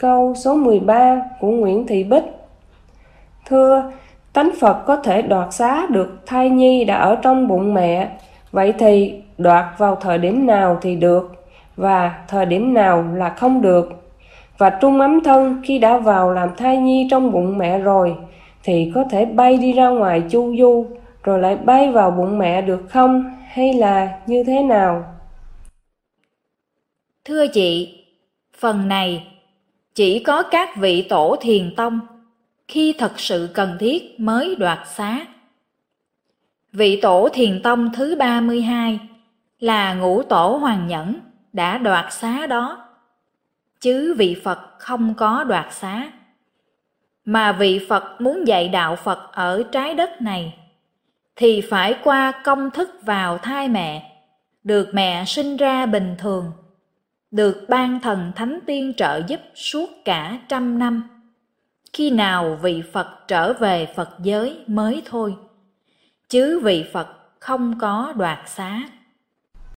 câu số 13 của Nguyễn Thị Bích. Thưa, Tánh Phật có thể đoạt xá được thai nhi đã ở trong bụng mẹ, vậy thì đoạt vào thời điểm nào thì được, và thời điểm nào là không được. Và trung ấm thân khi đã vào làm thai nhi trong bụng mẹ rồi, thì có thể bay đi ra ngoài chu du, rồi lại bay vào bụng mẹ được không, hay là như thế nào? Thưa chị, phần này chỉ có các vị tổ thiền tông khi thật sự cần thiết mới đoạt xá. Vị tổ thiền tông thứ 32 là ngũ tổ hoàng nhẫn đã đoạt xá đó, chứ vị Phật không có đoạt xá. Mà vị Phật muốn dạy đạo Phật ở trái đất này thì phải qua công thức vào thai mẹ, được mẹ sinh ra bình thường, được ban thần thánh tiên trợ giúp suốt cả trăm năm khi nào vị Phật trở về Phật giới mới thôi, chứ vị Phật không có đoạt xá.